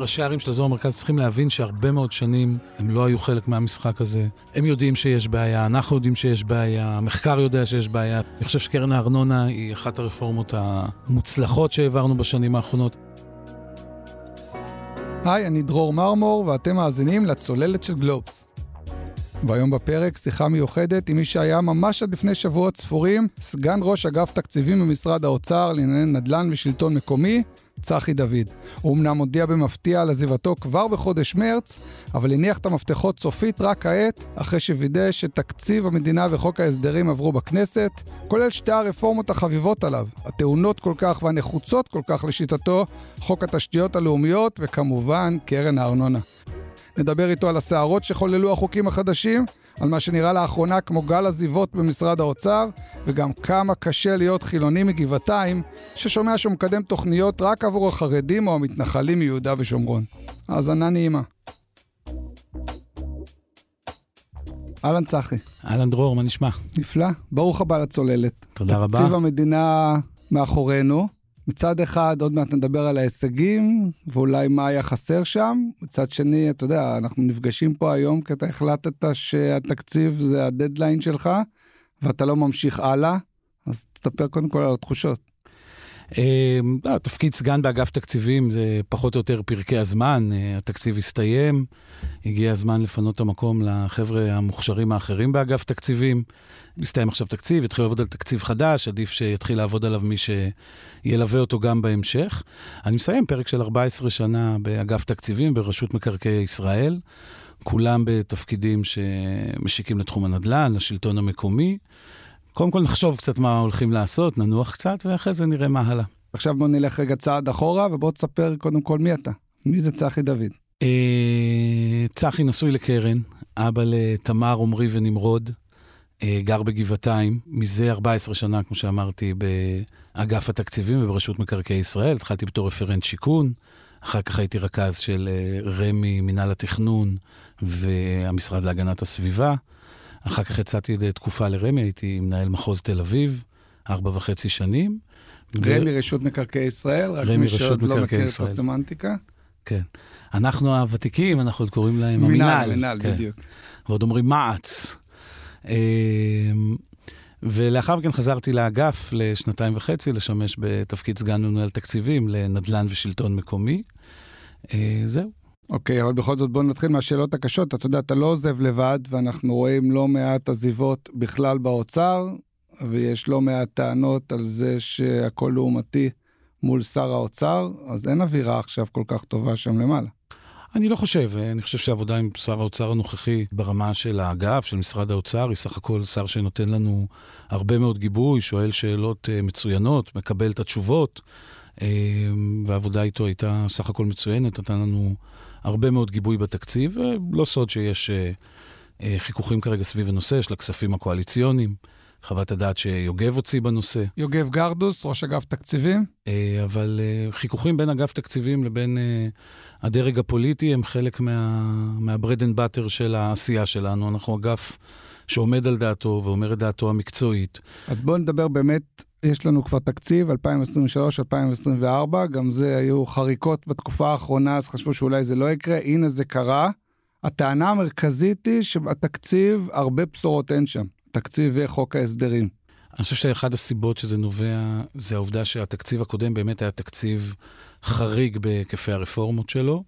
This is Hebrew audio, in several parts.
ראשי הערים של אזור המרכז צריכים להבין שהרבה מאוד שנים הם לא היו חלק מהמשחק הזה. הם יודעים שיש בעיה, אנחנו יודעים שיש בעיה, המחקר יודע שיש בעיה. אני חושב שקרן הארנונה היא אחת הרפורמות המוצלחות שהעברנו בשנים האחרונות. היי, אני דרור מרמור, ואתם מאזינים לצוללת של גלובס. והיום בפרק שיחה מיוחדת עם מי שהיה ממש עד לפני שבועות ספורים, סגן ראש אגף תקציבים במשרד האוצר לענייני נדל"ן ושלטון מקומי, צחי דוד. הוא אמנם הודיע במפתיע על עזיבתו כבר בחודש מרץ, אבל הניח את המפתחות סופית רק כעת, אחרי שווידא שתקציב המדינה וחוק ההסדרים עברו בכנסת, כולל שתי הרפורמות החביבות עליו, הטעונות כל כך והנחוצות כל כך לשיטתו, חוק התשתיות הלאומיות וכמובן קרן הארנונה. נדבר איתו על הסערות שחוללו החוקים החדשים, על מה שנראה לאחרונה כמו גל עזיבות במשרד האוצר, וגם כמה קשה להיות חילוני מגבעתיים, ששומע שהוא מקדם תוכניות רק עבור החרדים או המתנחלים מיהודה ושומרון. האזנה נעימה. אהלן צחי. אהלן דרור, מה נשמע? נפלא. ברוך הבא לצוללת. תודה רבה. תקציב המדינה מאחורינו. מצד אחד, עוד מעט נדבר על ההישגים, ואולי מה היה חסר שם. מצד שני, אתה יודע, אנחנו נפגשים פה היום כי אתה החלטת שהתקציב זה הדדליין שלך, ואתה לא ממשיך הלאה, אז תספר קודם כל על התחושות. אמ, לא, תפקיד סגן באגף תקציבים זה פחות או יותר פרקי הזמן, אה, התקציב הסתיים, הגיע הזמן לפנות את המקום לחבר'ה המוכשרים האחרים באגף תקציבים. מסתיים עכשיו תקציב, יתחיל לעבוד על תקציב חדש, עדיף שיתחיל לעבוד עליו מי שילווה אותו גם בהמשך. אני מסיים פרק של 14 שנה באגף תקציבים ברשות מקרקעי ישראל, כולם בתפקידים שמשיקים לתחום הנדל"ן, לשלטון המקומי. קודם כל נחשוב קצת מה הולכים לעשות, ננוח קצת, ואחרי זה נראה מה הלאה. עכשיו בוא נלך רגע צעד אחורה, ובוא תספר קודם כל מי אתה. מי זה צחי דוד? אה, צחי נשוי לקרן, אבא לתמר, עמרי ונמרוד, אה, גר בגבעתיים, מזה 14 שנה, כמו שאמרתי, באגף התקציבים וברשות מקרקעי ישראל. התחלתי בתור רפרנט שיכון, אחר כך הייתי רכז של אה, רמ"י, מינהל התכנון והמשרד להגנת הסביבה. אחר כך יצאתי לתקופה לרמ"י, הייתי מנהל מחוז תל אביב, ארבע וחצי שנים. רמ"י ו... רשות מקרקעי ישראל, רק מי שעוד לא מכיר את הסמנטיקה. כן. אנחנו הוותיקים, אנחנו עוד קוראים להם מינהל, המינהל. מינהל, כן. בדיוק. ועוד אומרים מע"צ. אמ, ולאחר מכן חזרתי לאגף לשנתיים וחצי, לשמש בתפקיד סגן מנהל תקציבים לנדל"ן ושלטון מקומי. אה, זהו. אוקיי, אבל בכל זאת בואו נתחיל מהשאלות הקשות. אתה יודע, אתה לא עוזב לבד, ואנחנו רואים לא מעט עזיבות בכלל באוצר, ויש לא מעט טענות על זה שהכל לעומתי מול שר האוצר, אז אין אווירה עכשיו כל כך טובה שם למעלה. אני לא חושב, אני חושב שהעבודה עם שר האוצר הנוכחי ברמה של האגף, של משרד האוצר, היא סך הכל שר שנותן לנו הרבה מאוד גיבוי, שואל שאלות אה, מצוינות, מקבל את התשובות, אה, והעבודה איתו הייתה סך הכל מצוינת, נתן לנו הרבה מאוד גיבוי בתקציב, ולא סוד שיש אה, חיכוכים כרגע סביב הנושא של הכספים הקואליציוניים. חוות הדעת שיוגב הוציא בנושא. יוגב גרדוס, ראש אגף תקציבים. אבל חיכוכים בין אגף תקציבים לבין הדרג הפוליטי הם חלק מה, מה bread and butter של העשייה שלנו. אנחנו אגף שעומד על דעתו ואומר את דעתו המקצועית. אז בואו נדבר באמת, יש לנו כבר תקציב 2023-2024, גם זה היו חריקות בתקופה האחרונה, אז חשבו שאולי זה לא יקרה, הנה זה קרה. הטענה המרכזית היא שבתקציב הרבה בשורות אין שם, תקציב וחוק ההסדרים. אני חושב שאחד הסיבות שזה נובע, זה העובדה שהתקציב הקודם באמת היה תקציב חריג בהיקפי הרפורמות שלו.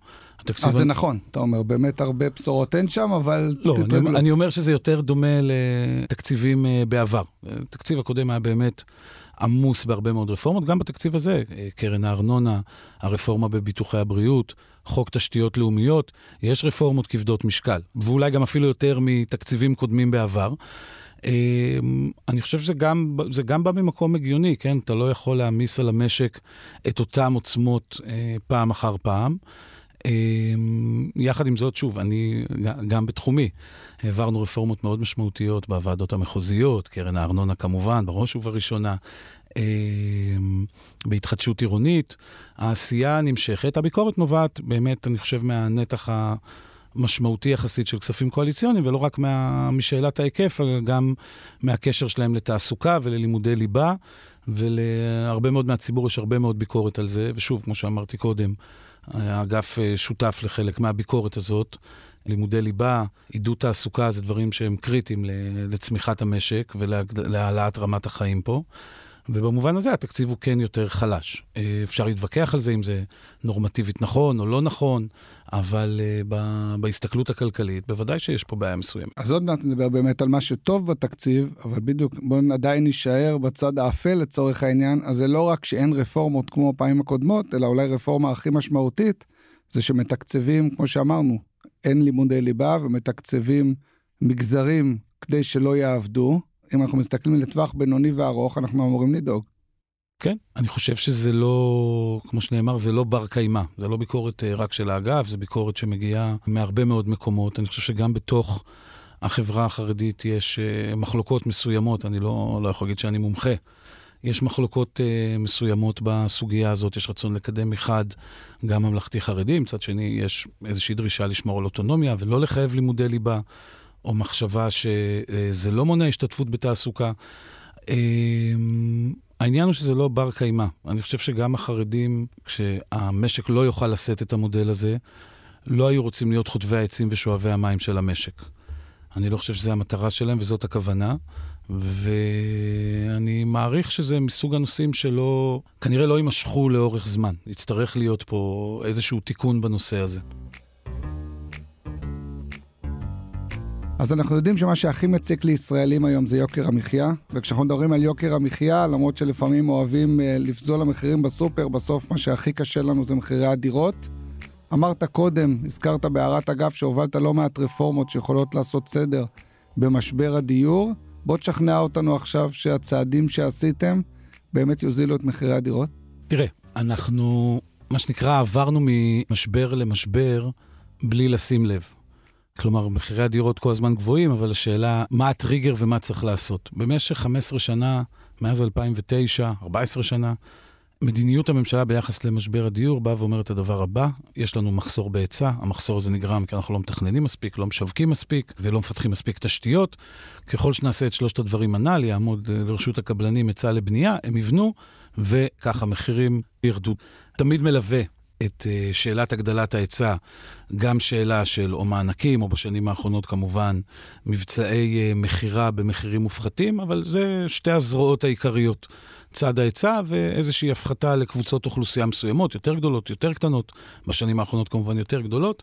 אז זה נכון, אתה אומר, באמת הרבה בשורות אין שם, אבל... לא, אני, אני אומר שזה יותר דומה לתקציבים בעבר. התקציב הקודם היה באמת עמוס בהרבה מאוד רפורמות, גם בתקציב הזה, קרן הארנונה, הרפורמה בביטוחי הבריאות, חוק תשתיות לאומיות, יש רפורמות כבדות משקל, ואולי גם אפילו יותר מתקציבים קודמים בעבר. אני חושב שזה גם, גם בא ממקום הגיוני, כן? אתה לא יכול להעמיס על המשק את אותן עוצמות פעם אחר פעם. יחד עם זאת, שוב, אני גם בתחומי, העברנו רפורמות מאוד משמעותיות בוועדות המחוזיות, קרן הארנונה כמובן, בראש ובראשונה, בהתחדשות עירונית. העשייה נמשכת, הביקורת נובעת באמת, אני חושב, מהנתח ה... משמעותי יחסית של כספים קואליציוניים, ולא רק מה, משאלת ההיקף, אלא גם מהקשר שלהם לתעסוקה וללימודי ליבה. ולהרבה מאוד מהציבור יש הרבה מאוד ביקורת על זה, ושוב, כמו שאמרתי קודם, האגף אה, שותף לחלק מהביקורת הזאת. לימודי ליבה, עידוד תעסוקה, זה דברים שהם קריטיים לצמיחת המשק ולהעלאת רמת החיים פה. ובמובן הזה התקציב הוא כן יותר חלש. אה, אפשר להתווכח על זה אם זה נורמטיבית נכון או לא נכון, אבל uh, ב- בהסתכלות הכלכלית, בוודאי שיש פה בעיה מסוימת. אז עוד מעט נדבר באמת על מה שטוב בתקציב, אבל בדיוק בואו עדיין נישאר בצד האפל לצורך העניין, אז זה לא רק שאין רפורמות כמו הפעמים הקודמות, אלא אולי רפורמה הכי משמעותית, זה שמתקצבים, כמו שאמרנו, אין לימודי ליבה ומתקצבים מגזרים כדי שלא יעבדו. אם אנחנו מסתכלים לטווח בינוני וארוך, אנחנו אמורים לדאוג. כן, אני חושב שזה לא, כמו שנאמר, זה לא בר קיימא. זה לא ביקורת אה, רק של האגף, זה ביקורת שמגיעה מהרבה מאוד מקומות. אני חושב שגם בתוך החברה החרדית יש אה, מחלוקות מסוימות, אני לא, לא יכול להגיד שאני מומחה. יש מחלוקות uh, מסוימות בסוגיה הזאת, יש רצון לקדם מחד גם ממלכתי חרדי, מצד שני יש איזושהי דרישה לשמור על אוטונומיה ולא לחייב לימודי ליבה, או מחשבה שזה לא מונע השתתפות בתעסוקה. העניין הוא שזה לא בר קיימא. אני חושב שגם החרדים, כשהמשק לא יוכל לשאת את המודל הזה, לא היו רוצים להיות חוטבי העצים ושואבי המים של המשק. אני לא חושב שזו המטרה שלהם וזאת הכוונה, ואני מעריך שזה מסוג הנושאים שלא, כנראה לא יימשכו לאורך זמן. יצטרך להיות פה איזשהו תיקון בנושא הזה. אז אנחנו יודעים שמה שהכי מציק לישראלים היום זה יוקר המחיה, וכשאנחנו מדברים על יוקר המחיה, למרות שלפעמים אוהבים אה, לפזול המחירים בסופר, בסוף מה שהכי קשה לנו זה מחירי הדירות. אמרת קודם, הזכרת בהערת אגף שהובלת לא מעט רפורמות שיכולות לעשות סדר במשבר הדיור. בוא תשכנע אותנו עכשיו שהצעדים שעשיתם באמת יוזילו את מחירי הדירות. תראה, אנחנו, מה שנקרא, עברנו ממשבר למשבר בלי לשים לב. כלומר, מחירי הדירות כל הזמן גבוהים, אבל השאלה, מה הטריגר ומה צריך לעשות. במשך 15 שנה, מאז 2009, 14 שנה, מדיניות הממשלה ביחס למשבר הדיור באה ואומרת את הדבר הבא, יש לנו מחסור בהיצע, המחסור הזה נגרם כי אנחנו לא מתכננים מספיק, לא משווקים מספיק ולא מפתחים מספיק תשתיות. ככל שנעשה את שלושת הדברים הנ"ל, יעמוד אה, לרשות הקבלנים היצע לבנייה, הם יבנו, וככה המחירים ירדו. תמיד מלווה את אה, שאלת הגדלת ההיצע, גם שאלה של או מענקים, או בשנים האחרונות כמובן, מבצעי אה, מכירה במחירים מופחתים, אבל זה שתי הזרועות העיקריות. צד ההיצע ואיזושהי הפחתה לקבוצות אוכלוסייה מסוימות, יותר גדולות, יותר קטנות, בשנים האחרונות כמובן יותר גדולות,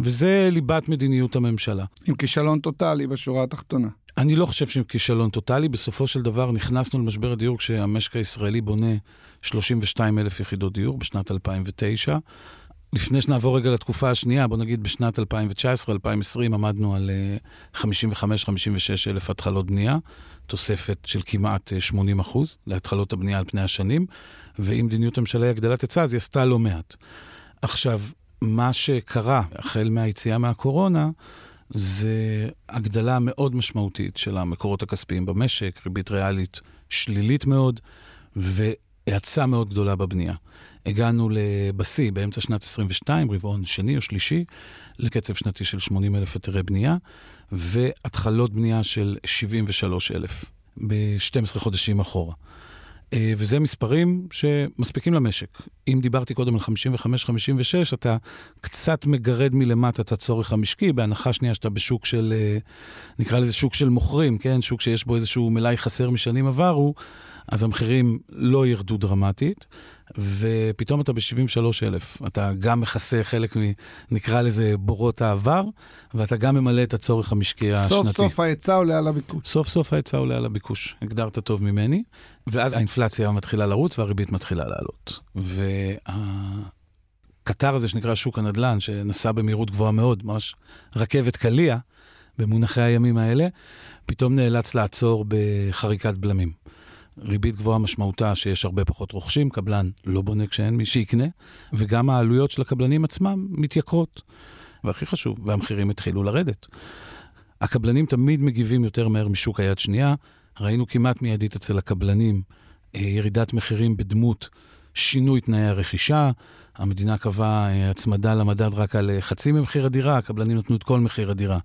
וזה ליבת מדיניות הממשלה. עם כישלון טוטאלי בשורה התחתונה. אני לא חושב שעם כישלון טוטאלי. בסופו של דבר נכנסנו למשבר הדיור כשהמשק הישראלי בונה 32 אלף יחידות דיור בשנת 2009. לפני שנעבור רגע לתקופה השנייה, בוא נגיד בשנת 2019-2020 עמדנו על 55-56 אה, אלף התחלות בנייה, תוספת של כמעט 80 אה, אחוז להתחלות הבנייה על פני השנים, ואם מדיניות הממשלה היא הגדלת היצע, אז היא עשתה לא מעט. עכשיו, מה שקרה החל מהיציאה מהקורונה, זה הגדלה מאוד משמעותית של המקורות הכספיים במשק, ריבית ריאלית שלילית מאוד, והאצה מאוד גדולה בבנייה. הגענו בשיא באמצע שנת 22, רבעון שני או שלישי, לקצב שנתי של 80 אלף היתרי בנייה, והתחלות בנייה של 73 אלף ב-12 חודשים אחורה. אה, וזה מספרים שמספיקים למשק. אם דיברתי קודם על 55-56, אתה קצת מגרד מלמטה את הצורך המשקי, בהנחה שנייה שאתה בשוק של, אה, נקרא לזה שוק של מוכרים, כן? שוק שיש בו איזשהו מלאי חסר משנים עברו, אז המחירים לא ירדו דרמטית, ופתאום אתה ב-73,000. אתה גם מכסה חלק מ... נקרא לזה בורות העבר, ואתה גם ממלא את הצורך המשקי השנתי. סוף סוף ההיצע עולה על הביקוש. סוף סוף ההיצע עולה על הביקוש, הגדרת טוב ממני, ואז האינפלציה מתחילה לרוץ והריבית מתחילה לעלות. והקטר הזה שנקרא שוק הנדל"ן, שנסע במהירות גבוהה מאוד, ממש רכבת קליע, במונחי הימים האלה, פתאום נאלץ לעצור בחריקת בלמים. ריבית גבוהה משמעותה שיש הרבה פחות רוכשים, קבלן לא בונה כשאין מי שיקנה, וגם העלויות של הקבלנים עצמם מתייקרות. והכי חשוב, והמחירים התחילו לרדת. הקבלנים תמיד מגיבים יותר מהר משוק היד שנייה. ראינו כמעט מיידית אצל הקבלנים אה, ירידת מחירים בדמות שינוי תנאי הרכישה, המדינה קבעה אה, הצמדה למדד רק על אה, חצי ממחיר הדירה, הקבלנים נתנו את כל מחיר הדירה.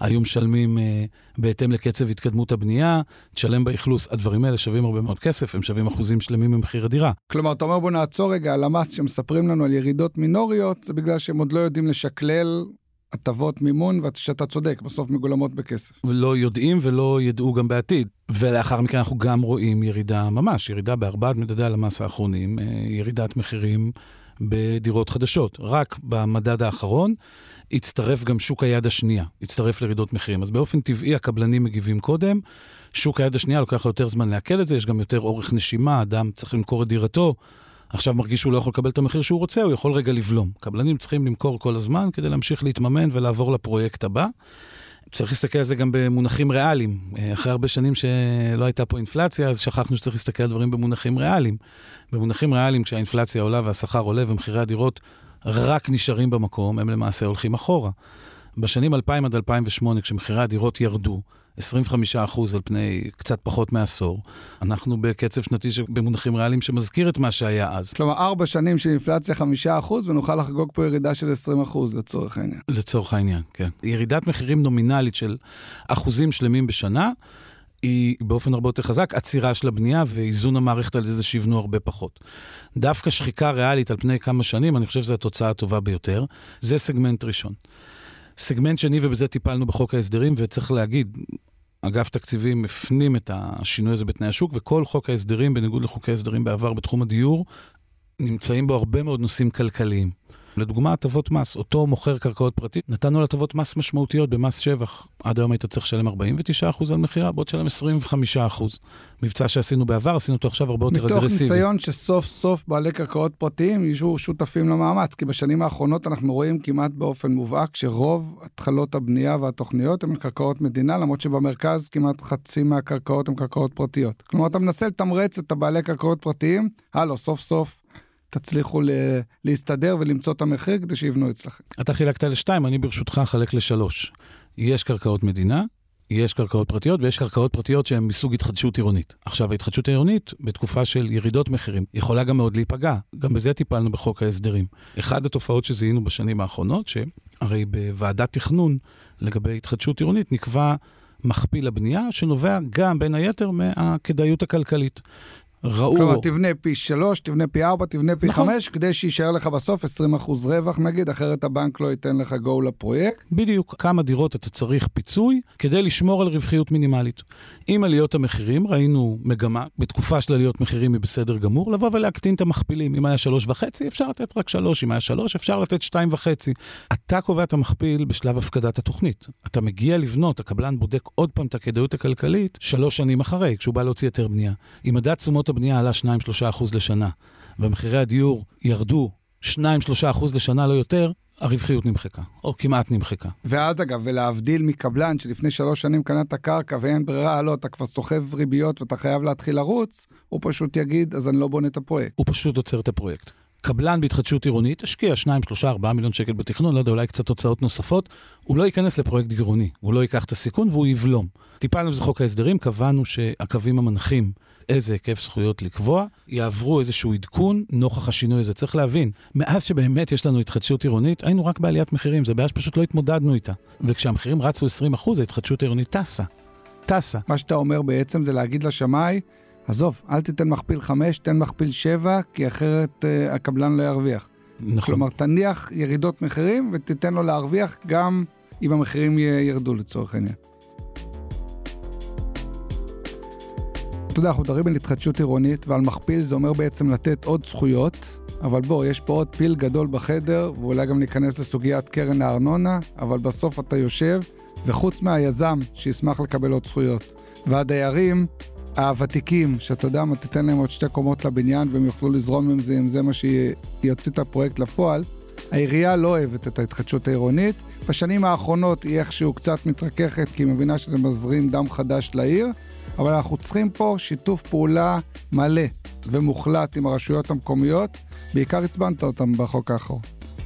היו משלמים אה, בהתאם לקצב התקדמות הבנייה, תשלם באכלוס, הדברים האלה שווים הרבה מאוד כסף, הם שווים אחוזים שלמים ממחיר הדירה. כלומר, אתה אומר בוא נעצור רגע על המס שמספרים לנו על ירידות מינוריות, זה בגלל שהם עוד לא יודעים לשקלל הטבות מימון, ושאתה צודק, בסוף מגולמות בכסף. לא יודעים ולא ידעו גם בעתיד. ולאחר מכן אנחנו גם רואים ירידה ממש, ירידה בארבעת מדדי הלמ"ס האחרונים, ירידת מחירים בדירות חדשות. רק במדד האחרון הצטרף גם שוק היד השנייה, הצטרף לירידות מחירים. אז באופן טבעי הקבלנים מגיבים קודם, שוק היד השנייה לוקח לו יותר זמן לעכל את זה, יש גם יותר אורך נשימה, אדם צריך למכור את דירתו. עכשיו מרגיש שהוא לא יכול לקבל את המחיר שהוא רוצה, הוא יכול רגע לבלום. קבלנים צריכים למכור כל הזמן כדי להמשיך להתממן ולעבור לפרויקט הבא. צריך להסתכל על זה גם במונחים ריאליים. אה, אחרי הרבה שנים שלא הייתה פה אינפלציה, אז שכחנו שצריך להסתכל על דברים במונחים ריאליים. במונחים ריאליים, כשהאינפלציה עולה והשכר עולה ומחירי הדירות רק נשארים במקום, הם למעשה הולכים אחורה. בשנים 2000 עד 2008, כשמחירי הדירות ירדו, 25 אחוז על פני קצת פחות מעשור. אנחנו בקצב שנתי במונחים ריאליים שמזכיר את מה שהיה אז. כלומר, ארבע שנים של אינפלציה 5 אחוז, ונוכל לחגוג פה ירידה של 20 אחוז לצורך העניין. לצורך העניין, כן. ירידת מחירים נומינלית של אחוזים שלמים בשנה. היא באופן הרבה יותר חזק עצירה של הבנייה ואיזון המערכת על זה שיבנו הרבה פחות. דווקא שחיקה ריאלית על פני כמה שנים, אני חושב שזו התוצאה הטובה ביותר. זה סגמנט ראשון. סגמנט שני, ובזה טיפלנו בחוק ההסדרים, וצריך להגיד, אגף תקציבים הפנים את השינוי הזה בתנאי השוק, וכל חוק ההסדרים, בניגוד לחוקי ההסדרים בעבר בתחום הדיור, נמצאים בו הרבה מאוד נושאים כלכליים. לדוגמה, הטבות מס. אותו מוכר קרקעות פרטית, נתנו לו הטבות מס משמעותיות במס שבח. עד היום היית צריך לשלם 49% על מכירה, בוא תשלם 25%. מבצע שעשינו בעבר, עשינו אותו עכשיו הרבה יותר אגרסיבי. מתוך ניסיון שסוף סוף בעלי קרקעות פרטיים יהיו שותפים למאמץ, כי בשנים האחרונות אנחנו רואים כמעט באופן מובהק שרוב התחלות הבנייה והתוכניות הן קרקעות מדינה, למרות שבמרכז כמעט חצי מהקרקעות הן קרקעות פרטיות. כלומר, אתה מנסה לתמרץ את הבעלי קרקעות פרטיים, הלו, סוף סוף תצליחו להסתדר ולמצוא את המחיר כדי שיבנו אצלכם. אתה חילקת לשתיים, אני ברשותך אחלק לשלוש. יש קרקעות מדינה, יש קרקעות פרטיות ויש קרקעות פרטיות שהן מסוג התחדשות עירונית. עכשיו, ההתחדשות העירונית, בתקופה של ירידות מחירים, יכולה גם מאוד להיפגע. גם בזה טיפלנו בחוק ההסדרים. אחת התופעות שזיהינו בשנים האחרונות, שהרי בוועדת תכנון לגבי התחדשות עירונית נקבע מכפיל הבנייה, שנובע גם, בין היתר, מהכדאיות הכלכלית. ראו... כלומר, תבנה פי 3, תבנה פי 4, תבנה פי נכון. 5, כדי שיישאר לך בסוף 20% רווח נגיד, אחרת הבנק לא ייתן לך גו לפרויקט. בדיוק. כמה דירות אתה צריך פיצוי כדי לשמור על רווחיות מינימלית. עם עליות המחירים, ראינו מגמה, בתקופה של עליות מחירים היא בסדר גמור, לבוא ולהקטין את המכפילים. אם היה 3.5, אפשר לתת רק 3, אם היה 3, אפשר לתת 2.5. אתה קובע את המכפיל בשלב הפקדת התוכנית. אתה מגיע לבנות, הקבלן בודק עוד פעם את הכדאיות הכלכלית שלוש שנים אחרי, כשהוא בא להוציא היתר בנייה. אם מדד תשומות הבנייה עלה 2-3% לשנה, ומחירי הדיור ירדו 2-3% לשנה, לא יותר, הרווחיות נמחקה, או כמעט נמחקה. ואז אגב, ולהבדיל מקבלן שלפני שלוש שנים קנה את הקרקע ואין ברירה, לא, אתה כבר סוחב ריביות ואתה חייב להתחיל לרוץ, הוא פשוט יגיד, אז אני לא בונה את הפרויקט. הוא פשוט עוצר את הפרויקט. קבלן בהתחדשות עירונית השקיע 2, 3, 4 מיליון שקל בתכנון, לא יודע, אולי קצת הוצאות נוספות, הוא לא ייכנס לפרויקט גירעוני, הוא לא ייקח את הסיכון והוא יבלום. טיפלנו בזה חוק ההסדרים, קבענו שהקווים המנחים איזה היקף זכויות לקבוע, יעברו איזשהו עדכון נוכח השינוי הזה. צריך להבין, מאז שבאמת יש לנו התחדשות עירונית, היינו רק בעליית מחירים, זה בעיה שפשוט לא התמודדנו איתה. וכשהמחירים רצו 20 אחוז, ההתחדשות העירונית טסה. טסה. מה שאתה אומר בעצם זה להגיד לשמאי, עזוב, אל תיתן מכפיל 5, תן מכפיל 7, כי אחרת uh, הקבלן לא ירוויח. נכון. כלומר, תניח ירידות מחירים ותיתן לו להרוויח גם אם המחירים ירדו לצורך העניין. אתה יודע, אנחנו מדברים על התחדשות עירונית ועל מכפיל, זה אומר בעצם לתת עוד זכויות, אבל בוא, יש פה עוד פיל גדול בחדר, ואולי גם ניכנס לסוגיית קרן הארנונה, אבל בסוף אתה יושב, וחוץ מהיזם שישמח לקבל עוד זכויות, והדיירים הוותיקים, שאתה יודע מה, תיתן להם עוד שתי קומות לבניין והם יוכלו לזרום עם זה, אם זה מה שיוציא את הפרויקט לפועל. העירייה לא אוהבת את ההתחדשות העירונית. בשנים האחרונות היא איכשהו קצת מתרככת, כי היא מבינה שזה מזרים דם חדש לעיר, אבל אנחנו צריכים פה שיתוף פעולה מלא ומוחלט עם הרשויות המקומיות. בעיקר עצבנת אותם בחוק האחרון.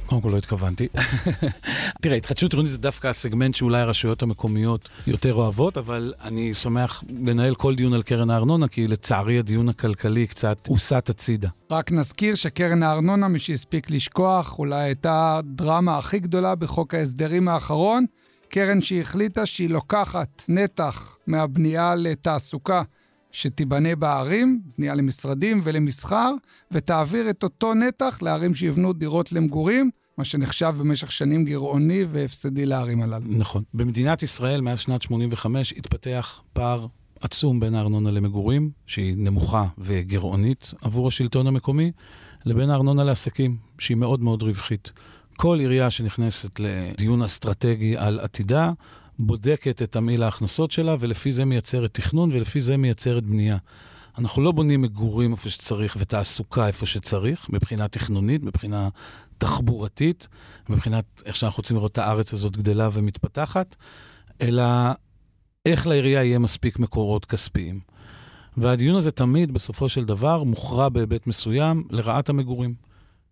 קודם כל לא התכוונתי. תראה, התחדשות עירונית זה דווקא הסגמנט שאולי הרשויות המקומיות יותר אוהבות, אבל אני שמח לנהל כל דיון על קרן הארנונה, כי לצערי הדיון הכלכלי קצת הוסט הצידה. רק נזכיר שקרן הארנונה, מי שהספיק לשכוח, אולי הייתה הדרמה הכי גדולה בחוק ההסדרים האחרון, קרן שהחליטה שהיא לוקחת נתח מהבנייה לתעסוקה שתיבנה בערים, בנייה למשרדים ולמסחר, ותעביר את אותו נתח לערים שיבנו דירות למגורים, מה שנחשב במשך שנים גירעוני והפסדי לערים הללו. נכון. במדינת ישראל, מאז שנת 85, התפתח פער עצום בין הארנונה למגורים, שהיא נמוכה וגירעונית עבור השלטון המקומי, לבין הארנונה לעסקים, שהיא מאוד מאוד רווחית. כל עירייה שנכנסת לדיון אסטרטגי על עתידה, בודקת את תמהיל ההכנסות שלה, ולפי זה מייצרת תכנון, ולפי זה מייצרת בנייה. אנחנו לא בונים מגורים איפה שצריך ותעסוקה איפה שצריך, מבחינה תכנונית, מבחינה תחבורתית, מבחינת איך שאנחנו רוצים לראות את הארץ הזאת גדלה ומתפתחת, אלא איך לעירייה יהיה מספיק מקורות כספיים. והדיון הזה תמיד, בסופו של דבר, מוכרע בהיבט מסוים לרעת המגורים.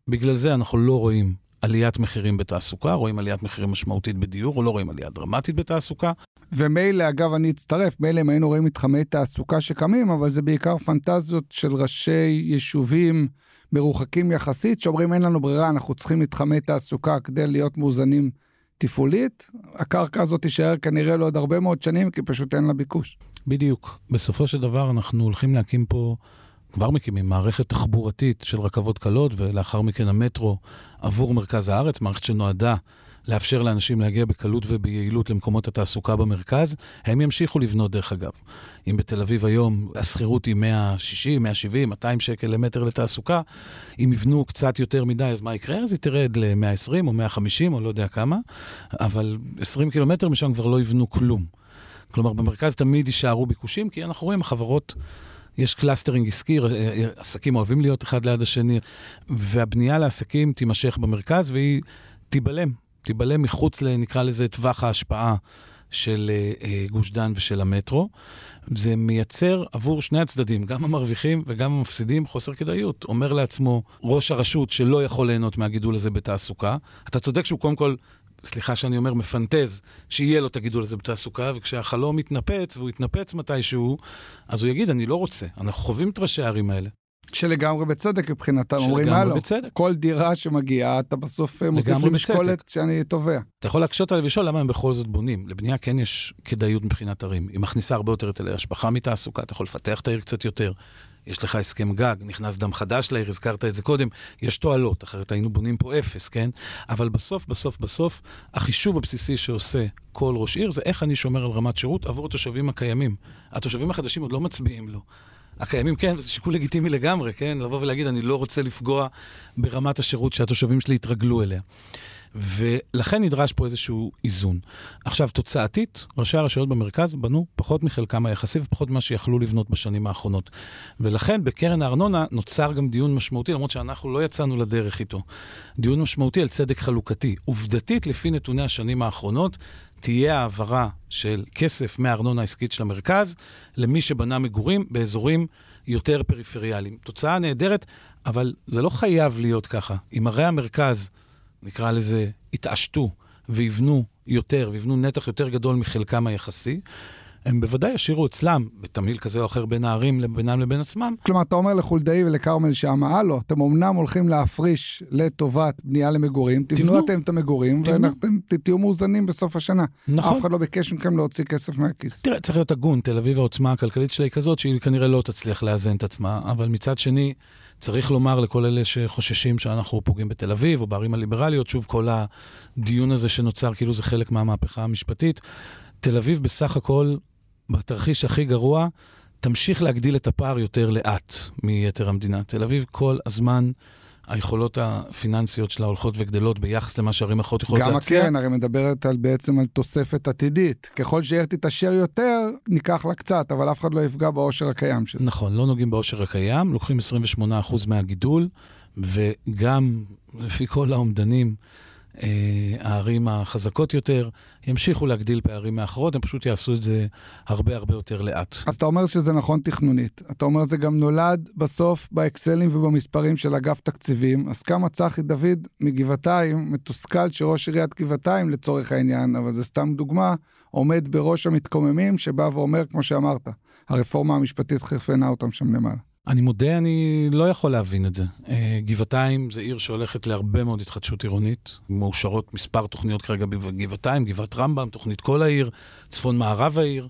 בגלל זה אנחנו לא רואים עליית מחירים בתעסוקה, רואים עליית מחירים משמעותית בדיור, או לא רואים עלייה דרמטית בתעסוקה. ומילא, אגב, אני אצטרף, מילא אם היינו רואים מתחמי תעסוקה שקמים, אבל זה בעיקר פנטזיות של ראשי יישובים מרוחקים יחסית, שאומרים אין לנו ברירה, אנחנו צריכים מתחמי תעסוקה כדי להיות מאוזנים תפעולית. הקרקע הזאת תישאר כנראה לעוד הרבה מאוד שנים, כי פשוט אין לה ביקוש. בדיוק. בסופו של דבר אנחנו הולכים להקים פה... כבר מקימים מערכת תחבורתית של רכבות קלות, ולאחר מכן המטרו עבור מרכז הארץ, מערכת שנועדה לאפשר לאנשים להגיע בקלות וביעילות למקומות התעסוקה במרכז, הם ימשיכו לבנות דרך אגב. אם בתל אביב היום השכירות היא 160, 170, 200 שקל למטר לתעסוקה, אם יבנו קצת יותר מדי, אז מה יקרה? אז היא תרד ל-120 או 150 או לא יודע כמה, אבל 20 קילומטר משם כבר לא יבנו כלום. כלומר, במרכז תמיד יישארו ביקושים, כי אנחנו רואים החברות... יש clustering עסקי, עסקים אוהבים להיות אחד ליד השני, והבנייה לעסקים תימשך במרכז והיא תיבלם, תיבלם מחוץ, נקרא לזה, טווח ההשפעה של uh, גוש דן ושל המטרו. זה מייצר עבור שני הצדדים, גם המרוויחים וגם המפסידים, חוסר כדאיות. אומר לעצמו ראש הרשות שלא יכול ליהנות מהגידול הזה בתעסוקה. אתה צודק שהוא קודם כל סליחה שאני אומר, מפנטז, שיהיה לו את הגידול הזה בתעסוקה, וכשהחלום מתנפץ, והוא יתנפץ מתישהו, אז הוא יגיד, אני לא רוצה. אנחנו חווים את ראשי הערים האלה. שלגמרי בצדק מבחינתם, אומרים, הלו, בצדק. כל דירה שמגיעה, אתה בסוף אה, מוסיף למשקולת שאני תובע. אתה יכול להקשות עליו ולשאול למה הם בכל זאת בונים. לבנייה כן יש כדאיות מבחינת ערים. היא מכניסה הרבה יותר היטלי השבחה מתעסוקה, אתה יכול לפתח את העיר קצת יותר. יש לך הסכם גג, נכנס דם חדש לעיר, הזכרת את זה קודם, יש תועלות, אחרת היינו בונים פה אפס, כן? אבל בסוף, בסוף, בסוף, החישוב הבסיסי שעושה כל ראש עיר זה איך אני שומר על רמת שירות עבור התושבים הקיימים. התושבים החדשים עוד לא מצביעים לו. הקיימים כן, זה שיקול לגיטימי לגמרי, כן? לבוא ולהגיד, אני לא רוצה לפגוע ברמת השירות שהתושבים שלי יתרגלו אליה. ולכן נדרש פה איזשהו איזון. עכשיו, תוצאתית, ראשי הרשויות במרכז בנו פחות מחלקם היחסי ופחות ממה שיכלו לבנות בשנים האחרונות. ולכן בקרן הארנונה נוצר גם דיון משמעותי, למרות שאנחנו לא יצאנו לדרך איתו. דיון משמעותי על צדק חלוקתי. עובדתית, לפי נתוני השנים האחרונות, תהיה העברה של כסף מהארנונה העסקית של המרכז למי שבנה מגורים באזורים יותר פריפריאליים. תוצאה נהדרת, אבל זה לא חייב להיות ככה. אם ערי המרכז... נקרא לזה, יתעשתו ויבנו יותר, ויבנו נתח יותר גדול מחלקם היחסי, הם בוודאי ישאירו אצלם, בתמהיל כזה או אחר בין הערים בינם לבין עצמם. כלומר, אתה אומר לחולדאי ולכרמל שאמה, הלו, אתם אמנם הולכים להפריש לטובת בנייה למגורים, תבנו, תבנו אתם את המגורים, ואתם תהיו מאוזנים בסוף השנה. נכון. אף אחד לא ביקש מכם להוציא כסף מהכיס. תראה, צריך להיות הגון, תל אביב העוצמה הכלכלית שלה היא כזאת, שהיא כנראה לא תצליח לאזן את עצמה, אבל מצד שני, צריך לומר לכל אלה שחוששים שאנחנו פוגעים בתל אביב או בערים הליברליות, שוב, כל הדיון הזה שנוצר כאילו זה חלק מהמהפכה המשפטית. תל אביב בסך הכל, בתרחיש הכי גרוע, תמשיך להגדיל את הפער יותר לאט מיתר המדינה. תל אביב כל הזמן... היכולות הפיננסיות שלה הולכות וגדלות ביחס למה שערים אחרות יכולות להציע. גם הקרן הרי מדברת על, בעצם על תוספת עתידית. ככל שהעיר תתעשר יותר, ניקח לה קצת, אבל אף אחד לא יפגע בעושר הקיים שלה. נכון, לא נוגעים בעושר הקיים, לוקחים 28% מהגידול, וגם לפי כל האומדנים, הערים החזקות יותר ימשיכו להגדיל פערים מאחרות, הם פשוט יעשו את זה הרבה הרבה יותר לאט. אז אתה אומר שזה נכון תכנונית. אתה אומר זה גם נולד בסוף באקסלים ובמספרים של אגף תקציבים. אז כמה צחי דוד מגבעתיים, מתוסכל שראש עיריית גבעתיים לצורך העניין, אבל זה סתם דוגמה, עומד בראש המתקוממים שבא ואומר, כמו שאמרת, הרפורמה המשפטית חרפנה אותם שם למעלה. אני מודה, אני לא יכול להבין את זה. אה, גבעתיים זה עיר שהולכת להרבה מאוד התחדשות עירונית. מאושרות מספר תוכניות כרגע בגבעתיים, גבעת רמב"ם, תוכנית כל העיר, צפון מערב העיר.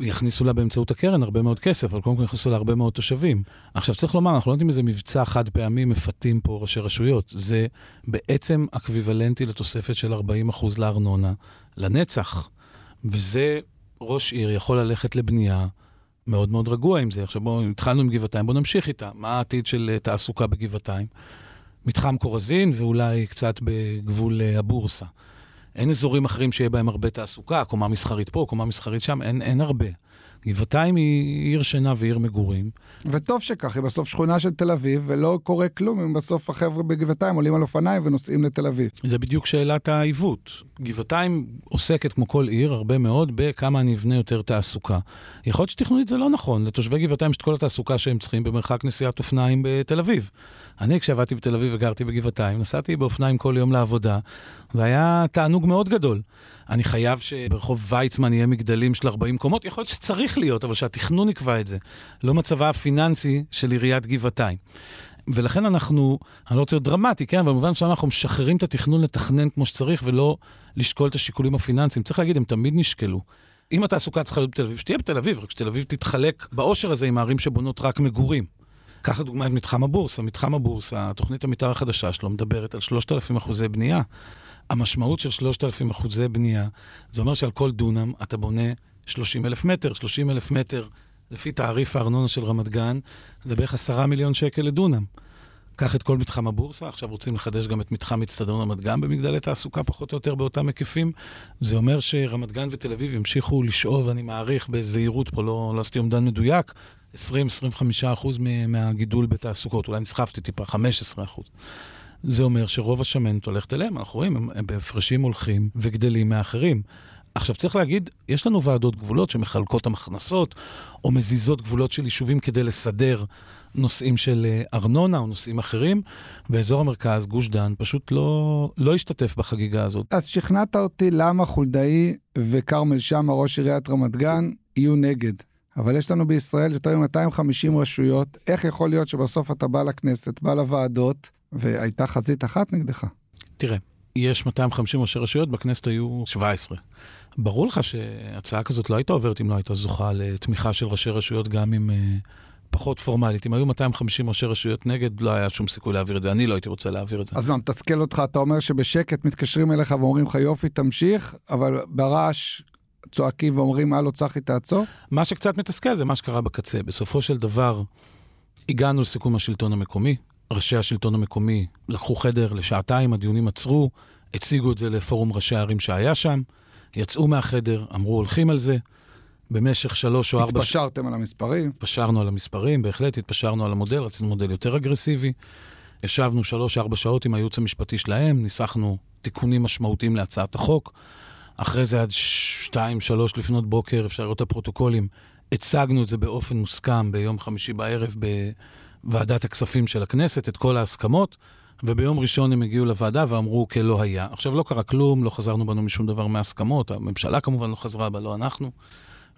יכניסו לה באמצעות הקרן הרבה מאוד כסף, אבל קודם כל יכניסו לה הרבה מאוד תושבים. עכשיו צריך לומר, אנחנו לא יודעים איזה מבצע חד פעמי מפתים פה ראשי רשויות. זה בעצם אקוויוולנטי לתוספת של 40% לארנונה, לנצח. וזה ראש עיר יכול ללכת לבנייה. מאוד מאוד רגוע עם זה. עכשיו בואו, התחלנו עם גבעתיים, בואו נמשיך איתה. מה העתיד של uh, תעסוקה בגבעתיים? מתחם כורזין ואולי קצת בגבול uh, הבורסה. אין אזורים אחרים שיהיה בהם הרבה תעסוקה, קומה מסחרית פה, קומה מסחרית שם, אין, אין הרבה. גבעתיים היא עיר שינה ועיר מגורים. וטוב שכך, היא בסוף שכונה של תל אביב, ולא קורה כלום אם בסוף החבר'ה בגבעתיים עולים על אופניים ונוסעים לתל אביב. זה בדיוק שאלת העיוות. גבעתיים עוסקת, כמו כל עיר, הרבה מאוד בכמה אני אבנה יותר תעסוקה. יכול להיות שתכנונית זה לא נכון, לתושבי גבעתיים יש את כל התעסוקה שהם צריכים במרחק נסיעת אופניים בתל אביב. אני, כשעבדתי בתל אביב וגרתי בגבעתיים, נסעתי באופניים כל יום לעבודה, והיה תענוג מאוד גדול. אני חייב שברחוב ויצמן יהיה מגדלים של 40 קומות, יכול להיות שצריך להיות, אבל שהתכנון יקבע את זה. לא מצבה הפיננסי של עיריית גבעתיים. ולכן אנחנו, אני לא רוצה להיות דרמטי, כן, במובן שאנחנו משחררים את התכנון לתכנן כמו שצריך ולא לשקול את השיקולים הפיננסיים. צריך להגיד, הם תמיד נשקלו. אם התעסוקה צריכה להיות בתל אביב, שתהיה בתל אביב, רק שתל אביב תתחלק בעושר הזה עם הערים שבונות רק מגורים. קח לדוגמה את מתחם הבורסה. מתחם הבורסה, תוכנית המתאר החדשה שלו מדברת על 3,000 אחוזי בנייה. המשמעות של 3,000 אחוזי בנייה, זה אומר שעל כל דונם אתה בונה 30 אלף מטר. 30 אלף מטר, לפי תעריף הארנונה של רמת גן, זה בערך 10 מיליון שקל לדונם. קח את כל מתחם הבורסה, עכשיו רוצים לחדש גם את מתחם אצטדיון רמת גן במגדלי תעסוקה פחות או יותר באותם היקפים. זה אומר שרמת גן ותל אביב ימשיכו לשאוב, אני מעריך בזהירות פה, לא, לא עשיתי אומדן מדויק, 20-25 אחוז מהגידול בתעסוקות, אולי נסחפתי טיפה, 15 אחוז. זה אומר שרוב השמנת הולכת אליהם, אנחנו רואים, הם, הם בהפרשים הולכים וגדלים מאחרים. עכשיו צריך להגיד, יש לנו ועדות גבולות שמחלקות המכנסות, או מזיזות גבולות של יישובים כדי לסדר נושאים של אה, ארנונה או נושאים אחרים, ואזור המרכז, גוש דן, פשוט לא, לא השתתף בחגיגה הזאת. אז שכנעת אותי למה חולדאי וכרמל שאמה, ראש עיריית רמת גן, יהיו נגד. אבל יש לנו בישראל יותר מ-250 רשויות, איך יכול להיות שבסוף אתה בא לכנסת, בא לוועדות, והייתה חזית אחת נגדך? תראה, יש 250 ראשי רשויות, בכנסת היו 17. ברור לך שהצעה כזאת לא הייתה עוברת אם לא הייתה זוכה לתמיכה של ראשי רשויות, גם אם uh, פחות פורמלית. אם היו 250 ראשי רשויות נגד, לא היה שום סיכוי להעביר את זה. אני לא הייתי רוצה להעביר את זה. אז מה, מתסכל אותך, אתה אומר שבשקט מתקשרים אליך ואומרים לך, יופי, תמשיך, אבל ברעש צועקים ואומרים, הלו, צחי, תעצור? מה שקצת מתסכל זה מה שקרה בקצה. בסופו של דבר, הגענו לסיכום השלטון המקומי. ראשי השלטון המקומי לקחו חדר לשעתיים, הדיונים עצרו, הציגו את זה לפורום ראשי הערים שהיה שם, יצאו מהחדר, אמרו הולכים על זה. במשך שלוש או ארבע... התפשרתם על המספרים? התפשרנו על המספרים, בהחלט התפשרנו על המודל, רצינו מודל יותר אגרסיבי. ישבנו שלוש-ארבע שעות עם הייעוץ המשפטי שלהם, ניסחנו תיקונים משמעותיים להצעת החוק. אחרי זה עד שתיים, שלוש לפנות בוקר, אפשר לראות את הפרוטוקולים, הצגנו את זה באופן מוסכם ביום חמישי בערב בוועדת הכספים של הכנסת, את כל ההסכמות, וביום ראשון הם הגיעו לוועדה ואמרו כלא היה. עכשיו, לא קרה כלום, לא חזרנו בנו משום דבר מההסכמות, הממשלה כמובן לא חזרה בה, לא אנחנו.